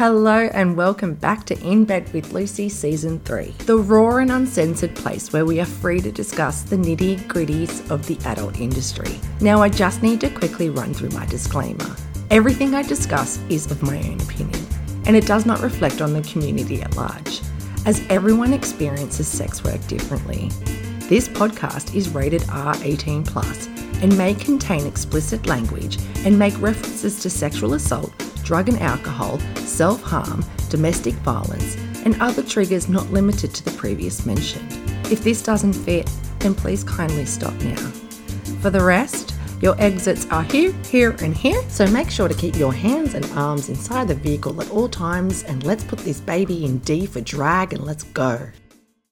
Hello and welcome back to In Bed with Lucy Season 3, the raw and uncensored place where we are free to discuss the nitty gritties of the adult industry. Now, I just need to quickly run through my disclaimer. Everything I discuss is of my own opinion, and it does not reflect on the community at large, as everyone experiences sex work differently. This podcast is rated R18 plus and may contain explicit language and make references to sexual assault drug and alcohol, self harm, domestic violence, and other triggers not limited to the previous mentioned. If this doesn't fit, then please kindly stop now. For the rest, your exits are here, here, and here, so make sure to keep your hands and arms inside the vehicle at all times and let's put this baby in D for drag and let's go.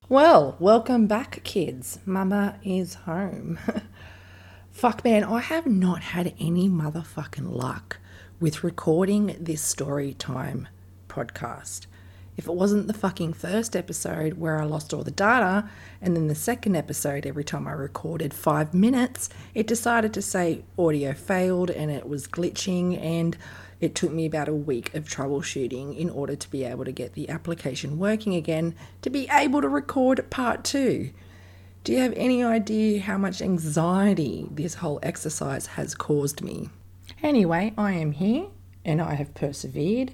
Well, welcome back, kids. Mama is home. Fuck, man, I have not had any motherfucking luck with recording this story time podcast. If it wasn't the fucking first episode where I lost all the data, and then the second episode, every time I recorded five minutes, it decided to say audio failed and it was glitching, and it took me about a week of troubleshooting in order to be able to get the application working again to be able to record part two. Do you have any idea how much anxiety this whole exercise has caused me? Anyway, I am here and I have persevered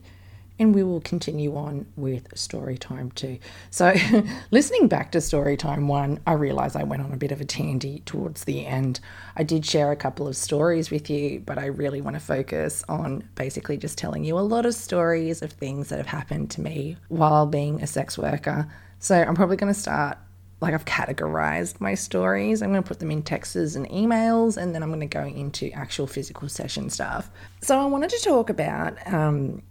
and we will continue on with story time two. So, listening back to story time one, I realized I went on a bit of a tandy towards the end. I did share a couple of stories with you, but I really want to focus on basically just telling you a lot of stories of things that have happened to me while being a sex worker. So, I'm probably going to start like I've categorized my stories. I'm going to put them in texts and emails, and then I'm going to go into actual physical session stuff. So I wanted to talk about um,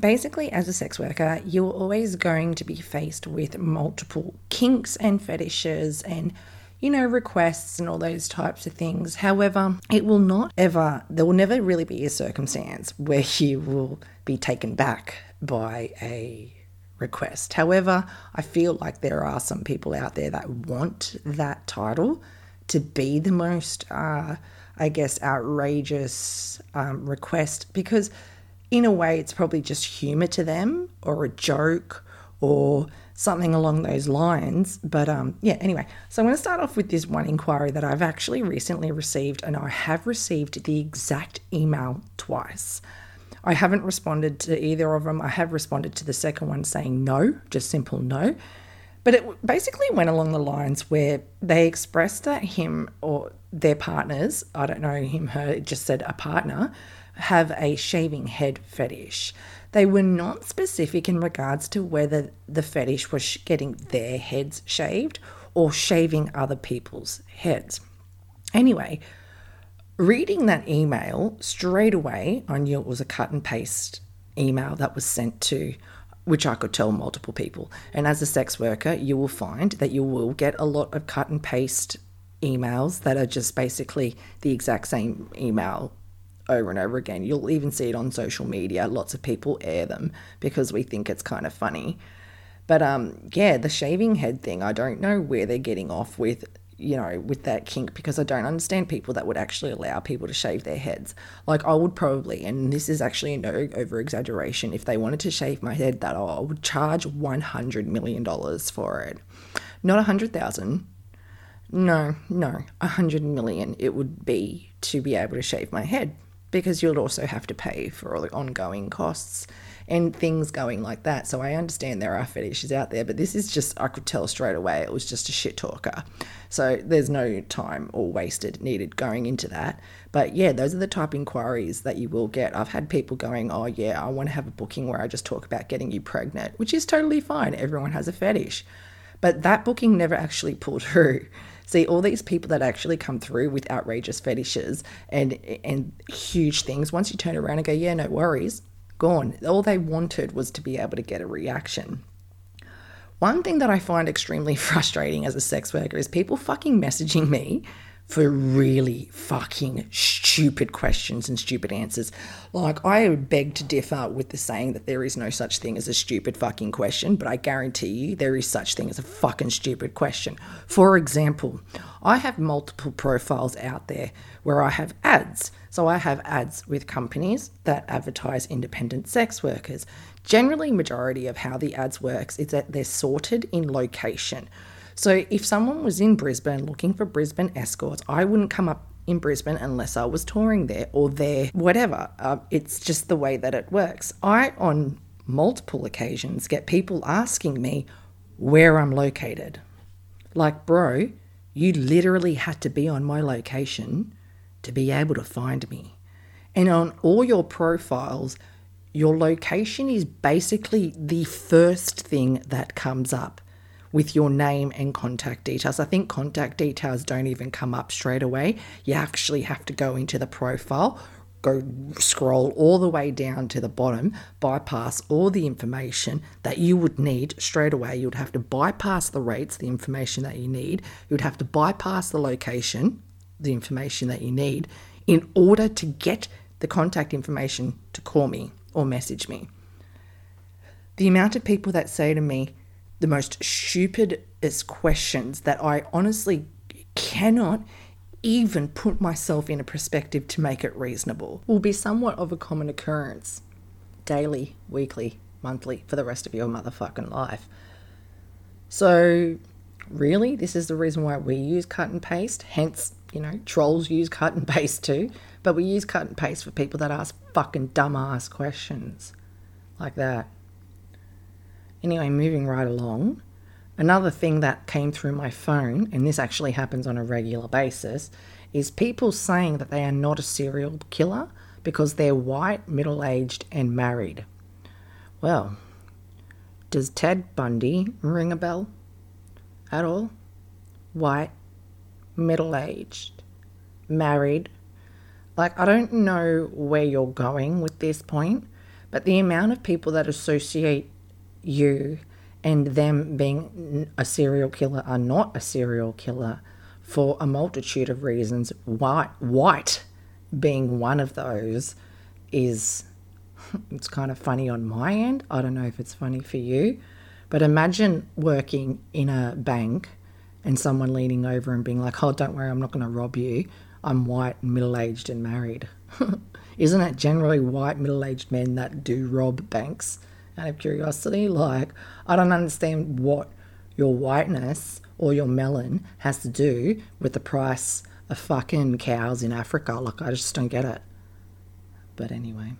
basically, as a sex worker, you're always going to be faced with multiple kinks and fetishes and you know, requests and all those types of things. However, it will not ever, there will never really be a circumstance where you will be taken back by a request. However, I feel like there are some people out there that want that title to be the most, uh, I guess, outrageous um, request because, in a way, it's probably just humor to them or a joke or something along those lines. But um, yeah, anyway, so I'm going to start off with this one inquiry that I've actually recently received, and I have received the exact email twice. I haven't responded to either of them. I have responded to the second one saying no, just simple no. But it basically went along the lines where they expressed that him or their partners, I don't know him, her, it just said a partner, have a shaving head fetish. They were not specific in regards to whether the fetish was getting their heads shaved or shaving other people's heads. Anyway, reading that email straight away, I knew it was a cut and paste email that was sent to which I could tell multiple people. And as a sex worker, you will find that you will get a lot of cut and paste emails that are just basically the exact same email over and over again. You'll even see it on social media. Lots of people air them because we think it's kind of funny. But um, yeah, the shaving head thing, I don't know where they're getting off with you know, with that kink because I don't understand people that would actually allow people to shave their heads. Like I would probably, and this is actually no over exaggeration, if they wanted to shave my head, that I would charge one hundred million dollars for it, not a hundred thousand. No, no, a hundred million. It would be to be able to shave my head because you'll also have to pay for all the ongoing costs and things going like that. So I understand there are fetishes out there, but this is just, I could tell straight away it was just a shit talker. So there's no time or wasted needed going into that. But yeah, those are the type inquiries that you will get. I've had people going, oh yeah, I want to have a booking where I just talk about getting you pregnant, which is totally fine. Everyone has a fetish. But that booking never actually pulled through. See, all these people that actually come through with outrageous fetishes and and huge things, once you turn around and go, yeah, no worries, gone. All they wanted was to be able to get a reaction. One thing that I find extremely frustrating as a sex worker is people fucking messaging me for really fucking stupid questions and stupid answers. Like, I beg to differ with the saying that there is no such thing as a stupid fucking question, but I guarantee you there is such thing as a fucking stupid question. For example, I have multiple profiles out there where I have ads. So I have ads with companies that advertise independent sex workers. Generally, majority of how the ads works is that they're sorted in location. So if someone was in Brisbane looking for Brisbane escorts, I wouldn't come up in Brisbane unless I was touring there or there, whatever. Uh, it's just the way that it works. I, on multiple occasions, get people asking me where I'm located. Like, bro, you literally had to be on my location to be able to find me. And on all your profiles, your location is basically the first thing that comes up with your name and contact details. I think contact details don't even come up straight away. You actually have to go into the profile, go scroll all the way down to the bottom, bypass all the information that you would need straight away. You would have to bypass the rates, the information that you need. You would have to bypass the location, the information that you need, in order to get the contact information to call me or message me. The amount of people that say to me, the most stupidest questions that I honestly cannot even put myself in a perspective to make it reasonable will be somewhat of a common occurrence daily, weekly, monthly for the rest of your motherfucking life. So, really, this is the reason why we use cut and paste. Hence, you know, trolls use cut and paste too. But we use cut and paste for people that ask fucking dumbass questions like that. Anyway, moving right along. Another thing that came through my phone, and this actually happens on a regular basis, is people saying that they are not a serial killer because they're white, middle aged, and married. Well, does Ted Bundy ring a bell at all? White, middle aged, married. Like, I don't know where you're going with this point, but the amount of people that associate you and them being a serial killer are not a serial killer for a multitude of reasons. White, white being one of those is it's kind of funny on my end. I don't know if it's funny for you, but imagine working in a bank and someone leaning over and being like, "Oh, don't worry, I'm not going to rob you. I'm white, middle-aged, and married." Isn't it generally white, middle-aged men that do rob banks? Out of curiosity. Like, I don't understand what your whiteness or your melon has to do with the price of fucking cows in Africa. Like, I just don't get it. But anyway.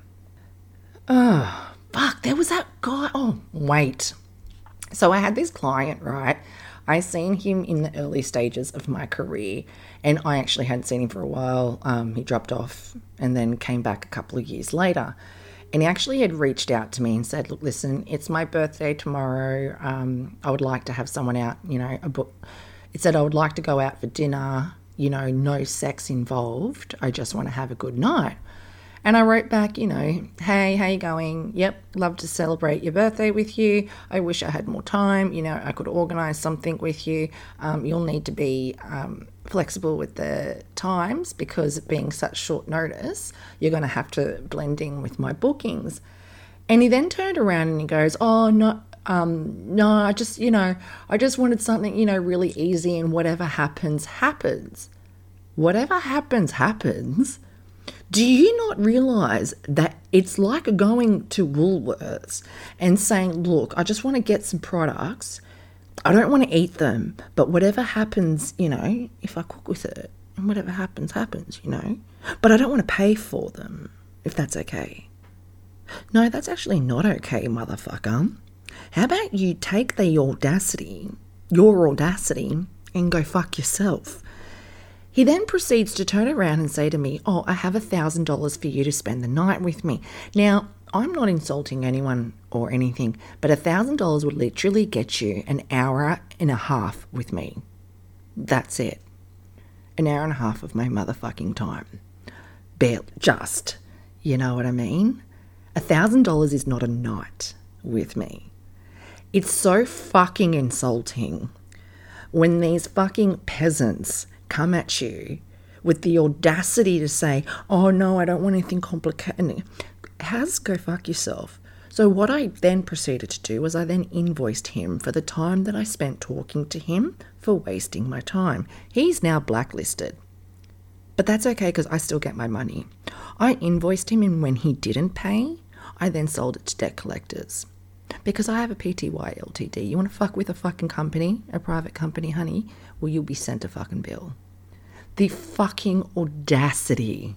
Oh, fuck, there was that guy. Oh, wait. So I had this client, right? I seen him in the early stages of my career, and I actually hadn't seen him for a while. Um, he dropped off and then came back a couple of years later. And he actually had reached out to me and said, Look, listen, it's my birthday tomorrow. Um, I would like to have someone out, you know, a book. It said, I would like to go out for dinner, you know, no sex involved. I just want to have a good night. And I wrote back, you know, hey, how you going? Yep, love to celebrate your birthday with you. I wish I had more time. You know, I could organise something with you. Um, you'll need to be um, flexible with the times because being such short notice, you're going to have to blend in with my bookings. And he then turned around and he goes, oh, no, um, no, I just, you know, I just wanted something, you know, really easy and whatever happens, happens. Whatever happens, happens. Do you not realize that it's like going to Woolworths and saying, Look, I just want to get some products. I don't want to eat them, but whatever happens, you know, if I cook with it, and whatever happens, happens, you know. But I don't want to pay for them, if that's okay. No, that's actually not okay, motherfucker. How about you take the audacity, your audacity, and go fuck yourself? He then proceeds to turn around and say to me, Oh, I have a $1,000 for you to spend the night with me. Now, I'm not insulting anyone or anything, but a $1,000 would literally get you an hour and a half with me. That's it. An hour and a half of my motherfucking time. Barely, just. You know what I mean? A $1,000 is not a night with me. It's so fucking insulting when these fucking peasants come at you with the audacity to say, oh no, I don't want anything complicated, has go fuck yourself. So, what I then proceeded to do was I then invoiced him for the time that I spent talking to him for wasting my time. He's now blacklisted. But that's okay because I still get my money. I invoiced him, and when he didn't pay, I then sold it to debt collectors. Because I have a PTY LTD. You want to fuck with a fucking company, a private company, honey? Well, you'll be sent a fucking bill. The fucking audacity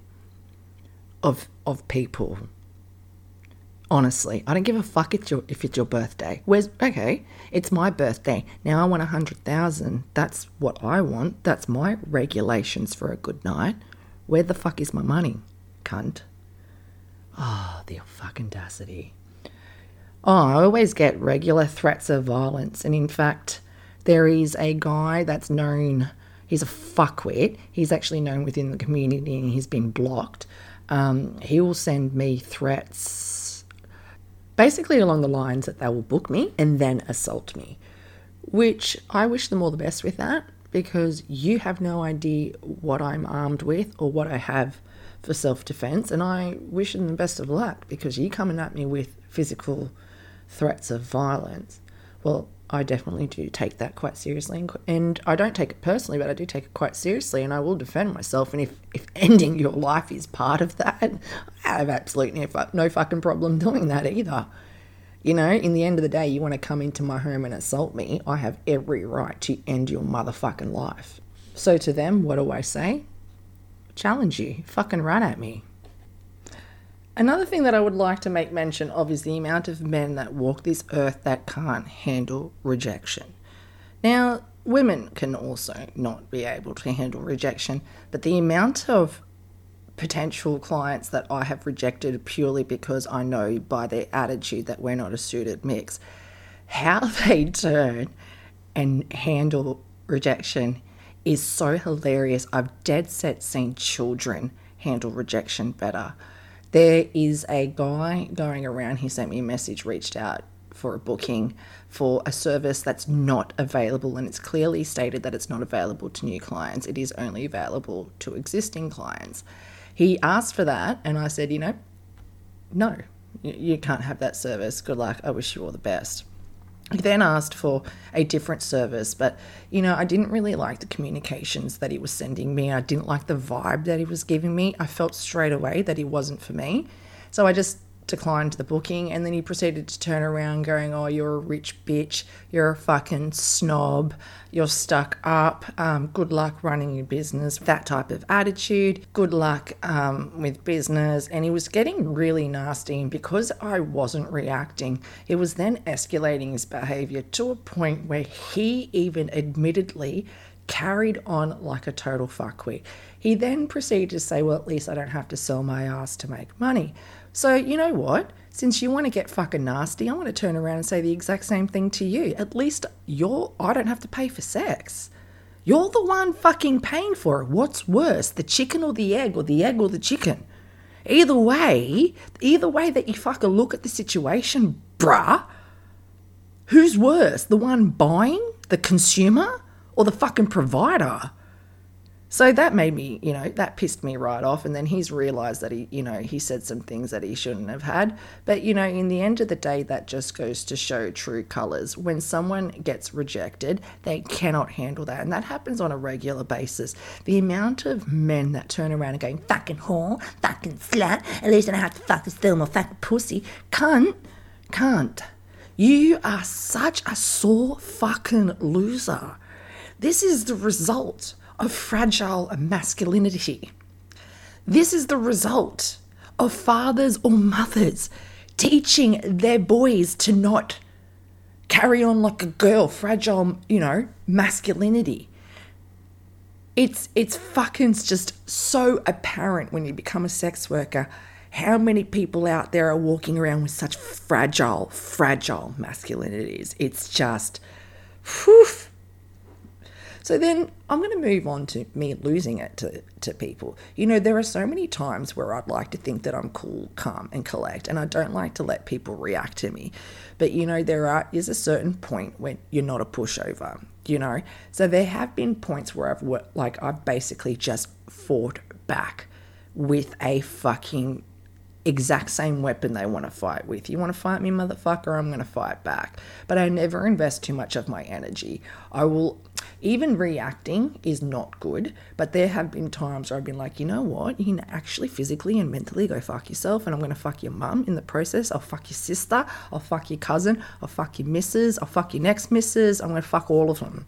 of of people. Honestly, I don't give a fuck if, it's your, if it's your birthday. Where's okay? It's my birthday. Now I want a hundred thousand. That's what I want. That's my regulations for a good night. Where the fuck is my money, cunt? Oh, the fucking audacity. Oh, I always get regular threats of violence. And in fact, there is a guy that's known, he's a fuckwit. He's actually known within the community and he's been blocked. Um, he will send me threats basically along the lines that they will book me and then assault me, which I wish them all the best with that because you have no idea what I'm armed with or what I have for self defense. And I wish them the best of luck because you're coming at me with physical threats of violence, well, I definitely do take that quite seriously. And I don't take it personally, but I do take it quite seriously and I will defend myself. And if, if ending your life is part of that, I have absolutely no fucking problem doing that either. You know, in the end of the day, you want to come into my home and assault me, I have every right to end your motherfucking life. So to them, what do I say? Challenge you. Fucking run at me. Another thing that I would like to make mention of is the amount of men that walk this earth that can't handle rejection. Now, women can also not be able to handle rejection, but the amount of potential clients that I have rejected purely because I know by their attitude that we're not a suited mix, how they turn and handle rejection is so hilarious. I've dead set seen children handle rejection better. There is a guy going around, he sent me a message, reached out for a booking for a service that's not available, and it's clearly stated that it's not available to new clients, it is only available to existing clients. He asked for that, and I said, you know, no, you can't have that service. Good luck. I wish you all the best. He then asked for a different service, but you know, I didn't really like the communications that he was sending me. I didn't like the vibe that he was giving me. I felt straight away that he wasn't for me. So I just declined the booking and then he proceeded to turn around going oh you're a rich bitch. You're a fucking snob. You're stuck up. Um, good luck running your business. That type of attitude. Good luck um, with business. And he was getting really nasty and because i wasn't reacting it was then escalating his behavior to a point where he even admittedly carried on like a total fuckwit. He then proceeded to say, Well, at least I don't have to sell my ass to make money. So, you know what? Since you want to get fucking nasty, I want to turn around and say the exact same thing to you. At least you're, I don't have to pay for sex. You're the one fucking paying for it. What's worse, the chicken or the egg, or the egg or the chicken? Either way, either way that you fucking look at the situation, bruh, who's worse, the one buying, the consumer, or the fucking provider? So that made me, you know, that pissed me right off. And then he's realized that he, you know, he said some things that he shouldn't have had. But, you know, in the end of the day, that just goes to show true colors. When someone gets rejected, they cannot handle that. And that happens on a regular basis. The amount of men that turn around and going, fucking whore, fucking slut, at least I don't have to fucking steal my fucking pussy, can't, can't. You are such a sore fucking loser. This is the result of fragile masculinity. This is the result of fathers or mothers teaching their boys to not carry on like a girl, fragile, you know, masculinity. It's it's fucking just so apparent when you become a sex worker how many people out there are walking around with such fragile, fragile masculinities. It's just whew, so then I'm going to move on to me losing it to, to people. You know, there are so many times where I'd like to think that I'm cool, calm, and collect, and I don't like to let people react to me. But, you know, there are, is a certain point when you're not a pushover. you know. So there have been points where I've like I've basically just fought back with a fucking exact same weapon they want to fight with. You want to fight me, motherfucker? I'm going to fight back. But I never invest too much of my energy. I will, even reacting is not good, but there have been times where I've been like, you know what? You can actually physically and mentally go fuck yourself, and I'm going to fuck your mum in the process. I'll fuck your sister. I'll fuck your cousin. I'll fuck your missus. I'll fuck your next missus. I'm going to fuck all of them.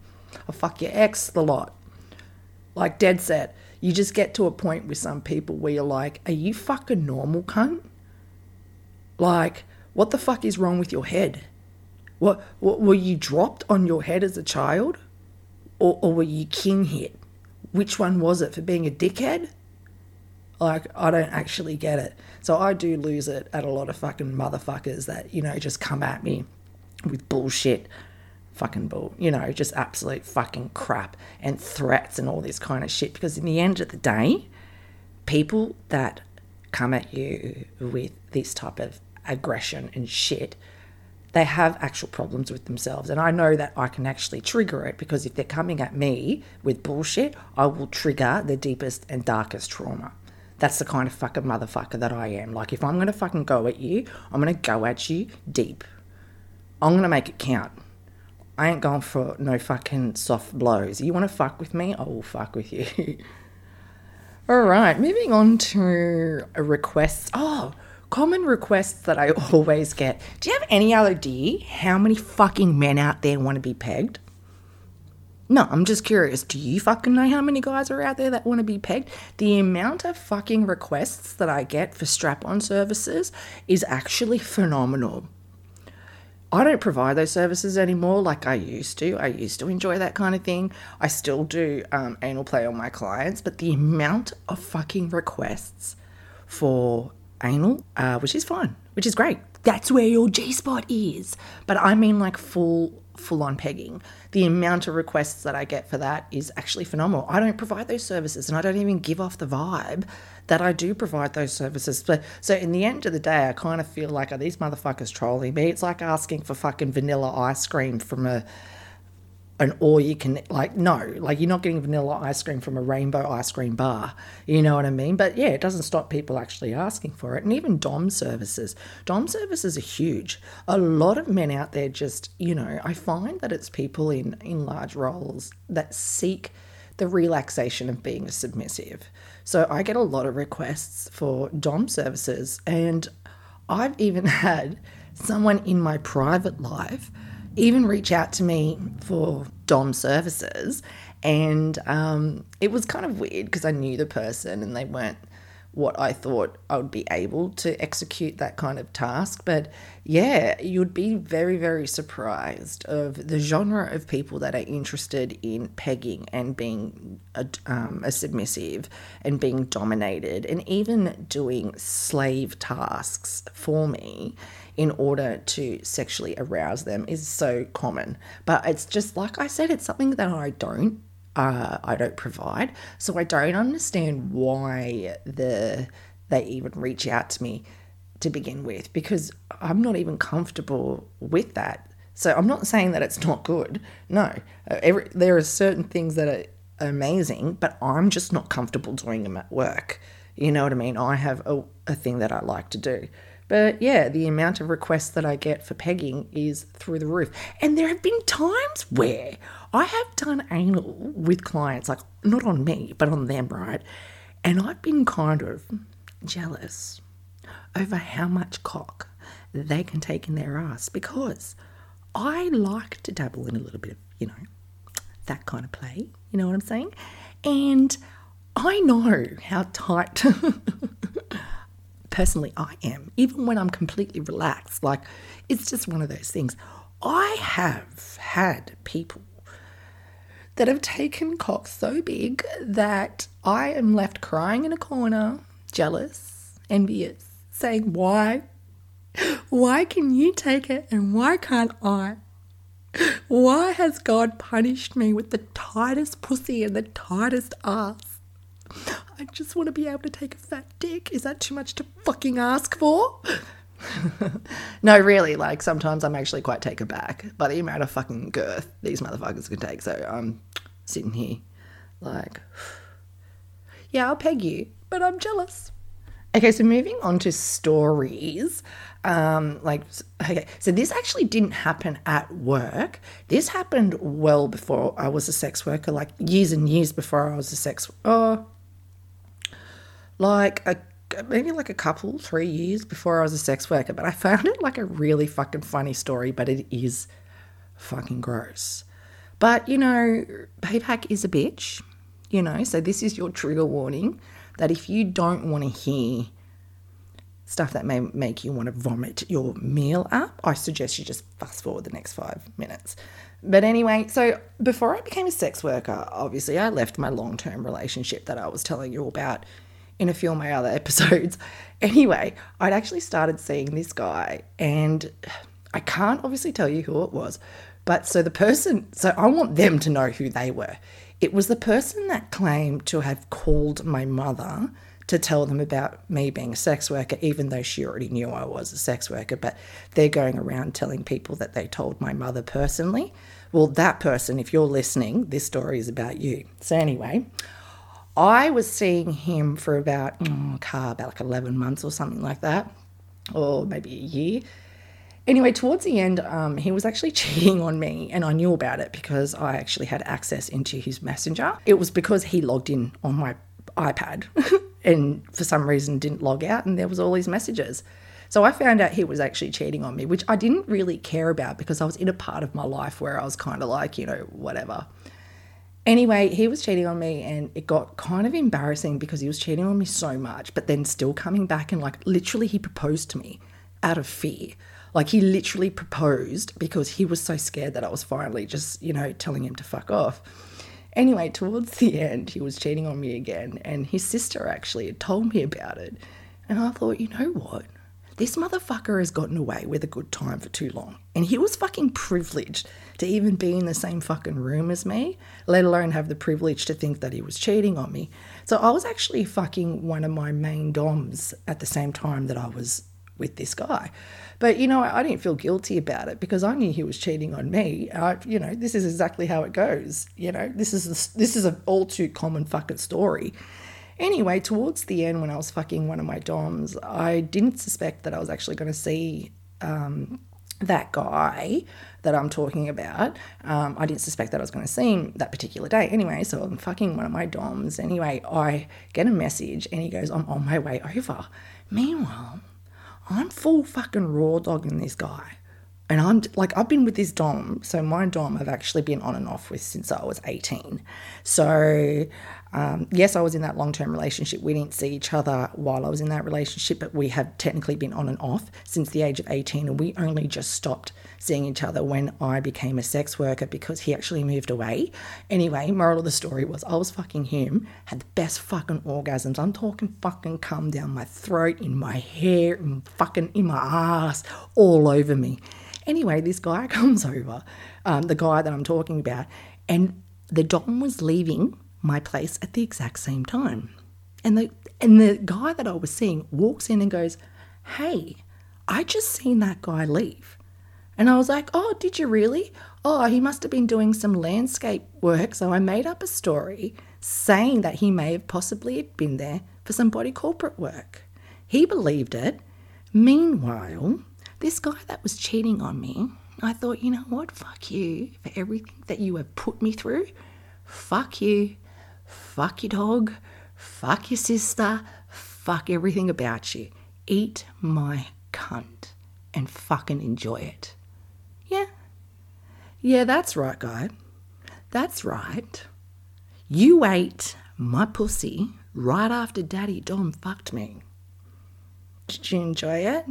I'll fuck your ex, the lot. Like dead set you just get to a point with some people where you're like, are you fucking normal, cunt? Like, what the fuck is wrong with your head? What, what were you dropped on your head as a child? Or, or were you king hit? Which one was it for being a dickhead? Like, I don't actually get it. So I do lose it at a lot of fucking motherfuckers that, you know, just come at me with bullshit fucking bull, you know, just absolute fucking crap and threats and all this kind of shit. Because in the end of the day, people that come at you with this type of aggression and shit, they have actual problems with themselves. And I know that I can actually trigger it because if they're coming at me with bullshit, I will trigger their deepest and darkest trauma. That's the kind of fucking motherfucker that I am. Like, if I'm gonna fucking go at you, I'm gonna go at you deep. I'm gonna make it count. I ain't going for no fucking soft blows. You want to fuck with me? I will fuck with you. All right, moving on to requests. Oh, common requests that I always get. Do you have any idea how many fucking men out there want to be pegged? No, I'm just curious. Do you fucking know how many guys are out there that want to be pegged? The amount of fucking requests that I get for strap on services is actually phenomenal. I don't provide those services anymore like I used to. I used to enjoy that kind of thing. I still do um, anal play on my clients, but the amount of fucking requests for anal, uh, which is fine, which is great. That's where your G spot is. But I mean like full full on pegging. The amount of requests that I get for that is actually phenomenal. I don't provide those services and I don't even give off the vibe that I do provide those services. But so in the end of the day, I kind of feel like are these motherfuckers trolling me? It's like asking for fucking vanilla ice cream from a an all you can like no like you're not getting vanilla ice cream from a rainbow ice cream bar. You know what i mean? But yeah it doesn't stop people actually asking for it. And even dom services. Dom services are huge. A lot of men out there just you know i find that it's people in in large roles that seek the relaxation of being a submissive. So i get a lot of requests for dom services and i've even had someone in my private life even reach out to me for Dom services. And um, it was kind of weird because I knew the person and they weren't what I thought I would be able to execute that kind of task. But yeah, you'd be very, very surprised of the genre of people that are interested in pegging and being a, um, a submissive and being dominated and even doing slave tasks for me in order to sexually arouse them is so common. But it's just like I said, it's something that I don't uh, I don't provide. So I don't understand why the they even reach out to me to begin with because I'm not even comfortable with that. So I'm not saying that it's not good. No, uh, every, there are certain things that are amazing, but I'm just not comfortable doing them at work. You know what I mean? I have a, a thing that I like to do. But yeah, the amount of requests that I get for pegging is through the roof. And there have been times where I have done anal with clients, like not on me, but on them, right? And I've been kind of jealous over how much cock they can take in their ass because I like to dabble in a little bit of, you know, that kind of play. You know what I'm saying? And I know how tight personally I am, even when I'm completely relaxed. Like, it's just one of those things. I have had people that have taken cock so big that I am left crying in a corner, jealous, envious, saying, Why? Why can you take it and why can't I? Why has God punished me with the tightest pussy and the tightest ass? I just want to be able to take a fat dick. Is that too much to fucking ask for? no, really, like sometimes I'm actually quite taken aback by the amount of fucking girth these motherfuckers can take. So I'm sitting here like, yeah, I'll peg you, but I'm jealous. Okay, so moving on to stories. Um, like, okay, so this actually didn't happen at work. This happened well before I was a sex worker, like years and years before I was a sex. Oh, like a maybe like a couple, three years before I was a sex worker. But I found it like a really fucking funny story, but it is fucking gross. But you know, payback is a bitch. You know, so this is your trigger warning that if you don't want to hear stuff that may make you want to vomit your meal up, I suggest you just fast forward the next five minutes. But anyway, so before I became a sex worker, obviously I left my long term relationship that I was telling you about in a few of my other episodes. Anyway, I'd actually started seeing this guy, and I can't obviously tell you who it was, but so the person, so I want them to know who they were. It was the person that claimed to have called my mother to tell them about me being a sex worker, even though she already knew I was a sex worker. But they're going around telling people that they told my mother personally. Well, that person, if you're listening, this story is about you. So, anyway, I was seeing him for about, oh, car, about like 11 months or something like that, or maybe a year. Anyway, towards the end, um, he was actually cheating on me, and I knew about it because I actually had access into his messenger. It was because he logged in on my iPad and for some reason didn't log out, and there was all these messages. So I found out he was actually cheating on me, which I didn't really care about because I was in a part of my life where I was kind of like, you know, whatever. Anyway, he was cheating on me and it got kind of embarrassing because he was cheating on me so much, but then still coming back and like literally he proposed to me out of fear. Like he literally proposed because he was so scared that I was finally just, you know, telling him to fuck off. Anyway, towards the end, he was cheating on me again, and his sister actually had told me about it. And I thought, you know what? This motherfucker has gotten away with a good time for too long. And he was fucking privileged to even be in the same fucking room as me, let alone have the privilege to think that he was cheating on me. So I was actually fucking one of my main DOMs at the same time that I was with this guy. But you know, I didn't feel guilty about it because I knew he was cheating on me. I, you know, this is exactly how it goes. You know, this is a, this is an all too common fucking story. Anyway, towards the end, when I was fucking one of my doms, I didn't suspect that I was actually going to see um, that guy that I'm talking about. Um, I didn't suspect that I was going to see him that particular day. Anyway, so I'm fucking one of my doms. Anyway, I get a message and he goes, I'm on my way over. Meanwhile, I'm full fucking raw dogging this guy. And I'm like, I've been with this Dom. So my Dom I've actually been on and off with since I was 18. So um, yes, I was in that long term relationship. We didn't see each other while I was in that relationship, but we have technically been on and off since the age of 18. And we only just stopped seeing each other when I became a sex worker because he actually moved away. Anyway, moral of the story was I was fucking him, had the best fucking orgasms. I'm talking fucking come down my throat, in my hair, and fucking in my ass, all over me. Anyway, this guy comes over, um, the guy that I'm talking about, and the Dom was leaving my place at the exact same time. And the and the guy that I was seeing walks in and goes, "Hey, I just seen that guy leave." And I was like, "Oh, did you really? Oh, he must have been doing some landscape work." So I made up a story saying that he may have possibly been there for some body corporate work. He believed it. Meanwhile, this guy that was cheating on me, I thought, you know what? Fuck you for everything that you have put me through. Fuck you fuck your dog, fuck your sister, fuck everything about you. Eat my cunt and fucking enjoy it. Yeah. Yeah, that's right, guy. That's right. You ate my pussy right after Daddy Dom fucked me. Did you enjoy it?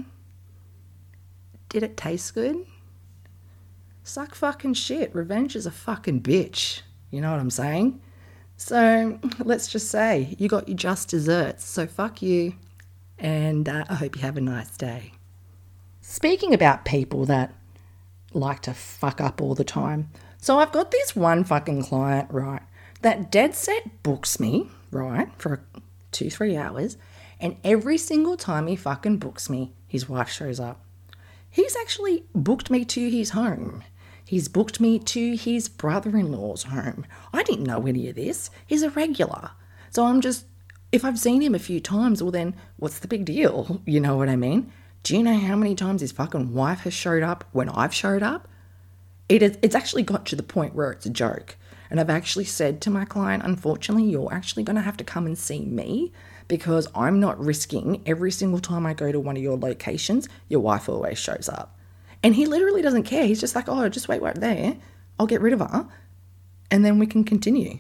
Did it taste good? Suck fucking shit. Revenge is a fucking bitch. You know what I'm saying? So let's just say you got your just desserts. So fuck you. And uh, I hope you have a nice day. Speaking about people that like to fuck up all the time. So I've got this one fucking client, right, that dead set books me, right, for two, three hours. And every single time he fucking books me, His wife shows up. He's actually booked me to his home. He's booked me to his brother in law's home. I didn't know any of this. He's a regular. So I'm just, if I've seen him a few times, well, then what's the big deal? You know what I mean? Do you know how many times his fucking wife has showed up when I've showed up? It is, it's actually got to the point where it's a joke. And I've actually said to my client, unfortunately, you're actually going to have to come and see me because I'm not risking every single time I go to one of your locations, your wife always shows up. And he literally doesn't care. He's just like, oh, just wait right there. I'll get rid of her. And then we can continue.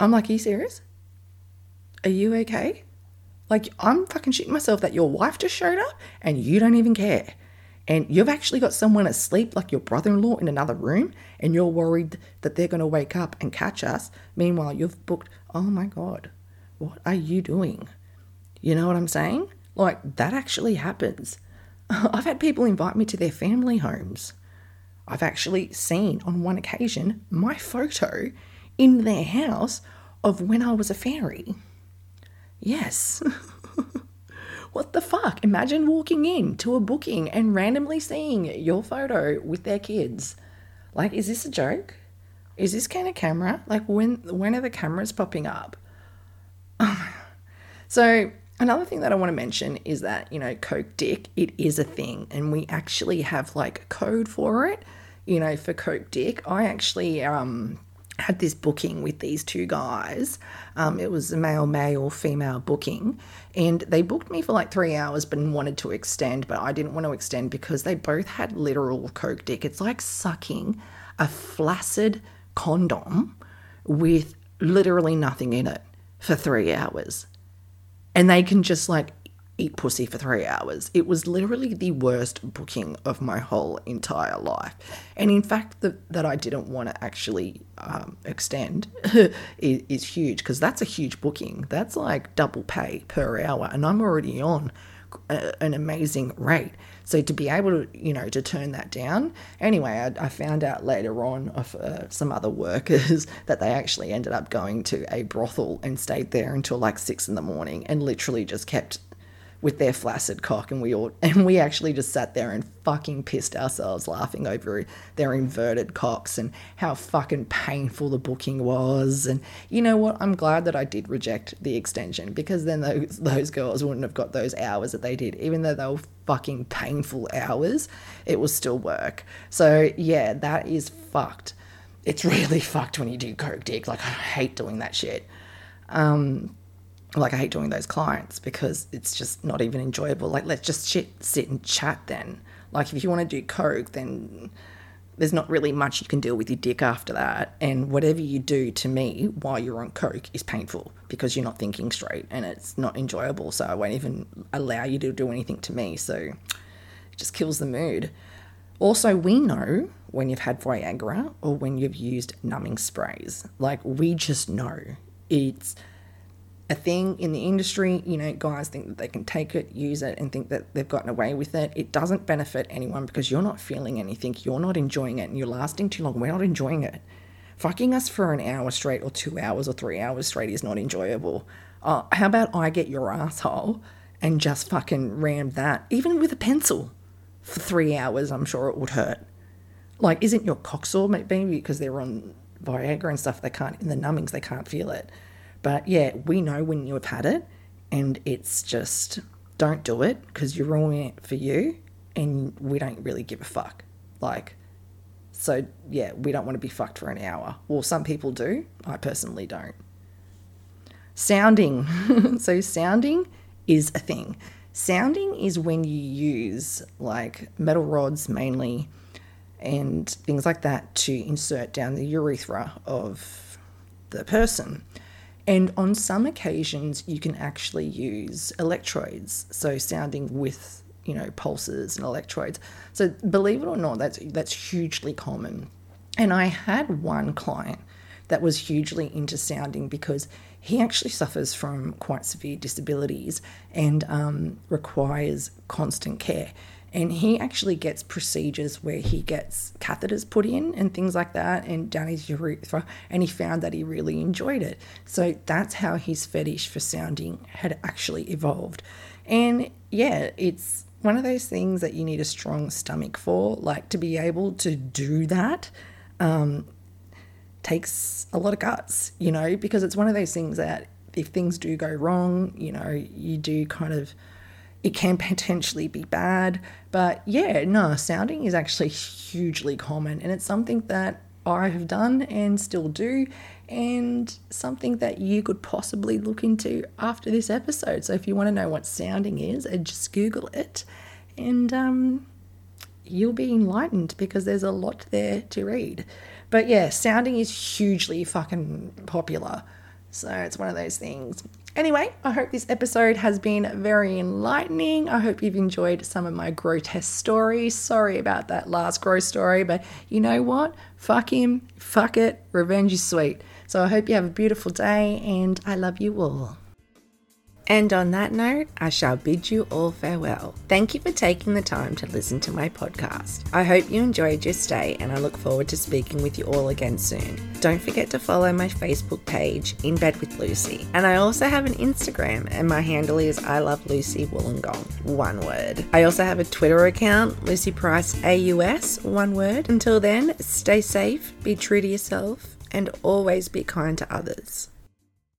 I'm like, are you serious? Are you okay? Like, I'm fucking shitting myself that your wife just showed up and you don't even care. And you've actually got someone asleep, like your brother in law, in another room, and you're worried that they're going to wake up and catch us. Meanwhile, you've booked, oh my God, what are you doing? You know what I'm saying? Like, that actually happens. I've had people invite me to their family homes. I've actually seen on one occasion my photo in their house of when I was a fairy. Yes. what the fuck? Imagine walking in to a booking and randomly seeing your photo with their kids. Like, is this a joke? Is this kind of camera? Like, when when are the cameras popping up? so Another thing that I want to mention is that, you know, Coke Dick, it is a thing and we actually have like a code for it. You know, for Coke Dick, I actually um, had this booking with these two guys. Um, it was a male, male, female booking, and they booked me for like three hours, but wanted to extend. But I didn't want to extend because they both had literal coke dick. It's like sucking a flaccid condom with literally nothing in it for three hours and they can just like eat pussy for three hours. It was literally the worst booking of my whole entire life. And in fact, the, that I didn't want to actually um, extend is, is huge because that's a huge booking. That's like double pay per hour, and I'm already on a, an amazing rate. So to be able to, you know, to turn that down. Anyway, I, I found out later on of uh, some other workers that they actually ended up going to a brothel and stayed there until like six in the morning and literally just kept with their flaccid cock and we all and we actually just sat there and fucking pissed ourselves laughing over their inverted cocks and how fucking painful the booking was. And you know what? I'm glad that I did reject the extension because then those those girls wouldn't have got those hours that they did. Even though they were fucking painful hours it was still work. So yeah that is fucked. It's really fucked when you do coke dick. Like I hate doing that shit. Um like I hate doing those clients because it's just not even enjoyable. Like let's just shit, sit and chat then. Like if you want to do coke, then there's not really much you can deal with your dick after that. And whatever you do to me while you're on coke is painful because you're not thinking straight and it's not enjoyable. So I won't even allow you to do anything to me. So it just kills the mood. Also, we know when you've had Viagra or when you've used numbing sprays. Like we just know it's a thing in the industry. You know, guys think that they can take it, use it, and think that they've gotten away with it. It doesn't benefit anyone because you're not feeling anything, you're not enjoying it, and you're lasting too long. We're not enjoying it. Fucking us for an hour straight, or two hours, or three hours straight is not enjoyable. Uh, how about I get your asshole and just fucking ram that, even with a pencil, for three hours? I'm sure it would hurt. Like, isn't your cock sore? Maybe because they're on Viagra and stuff, they can't, in the numbings, they can't feel it. But yeah, we know when you have had it, and it's just don't do it because you're ruining it for you, and we don't really give a fuck. Like, so yeah, we don't want to be fucked for an hour. Well, some people do. I personally don't. Sounding. so, sounding is a thing. Sounding is when you use like metal rods mainly and things like that to insert down the urethra of the person. And on some occasions, you can actually use electrodes, so sounding with you know pulses and electrodes. So believe it or not, that's that's hugely common. And I had one client that was hugely into sounding because he actually suffers from quite severe disabilities and um, requires constant care and he actually gets procedures where he gets catheters put in and things like that and down his urethra and he found that he really enjoyed it so that's how his fetish for sounding had actually evolved And yeah, it's one of those things that you need a strong stomach for, like to be able to do that. Um, takes a lot of guts, you know, because it's one of those things that if things do go wrong, you know, you do kind of, it can potentially be bad. But yeah, no, sounding is actually hugely common and it's something that I have done and still do, and something that you could possibly look into after this episode. So if you want to know what sounding is, uh, just Google it and um, you'll be enlightened because there's a lot there to read. But yeah, sounding is hugely fucking popular. So it's one of those things. Anyway, I hope this episode has been very enlightening. I hope you've enjoyed some of my grotesque stories. Sorry about that last gross story, but you know what? Fuck him, fuck it, revenge is sweet. So I hope you have a beautiful day and I love you all. And on that note, I shall bid you all farewell. Thank you for taking the time to listen to my podcast. I hope you enjoyed your stay and I look forward to speaking with you all again soon. Don't forget to follow my Facebook page, In Bed with Lucy. And I also have an Instagram and my handle is I Love Lucy Wollongong, one word. I also have a Twitter account, Lucy Price AUS, one word. Until then, stay safe, be true to yourself, and always be kind to others.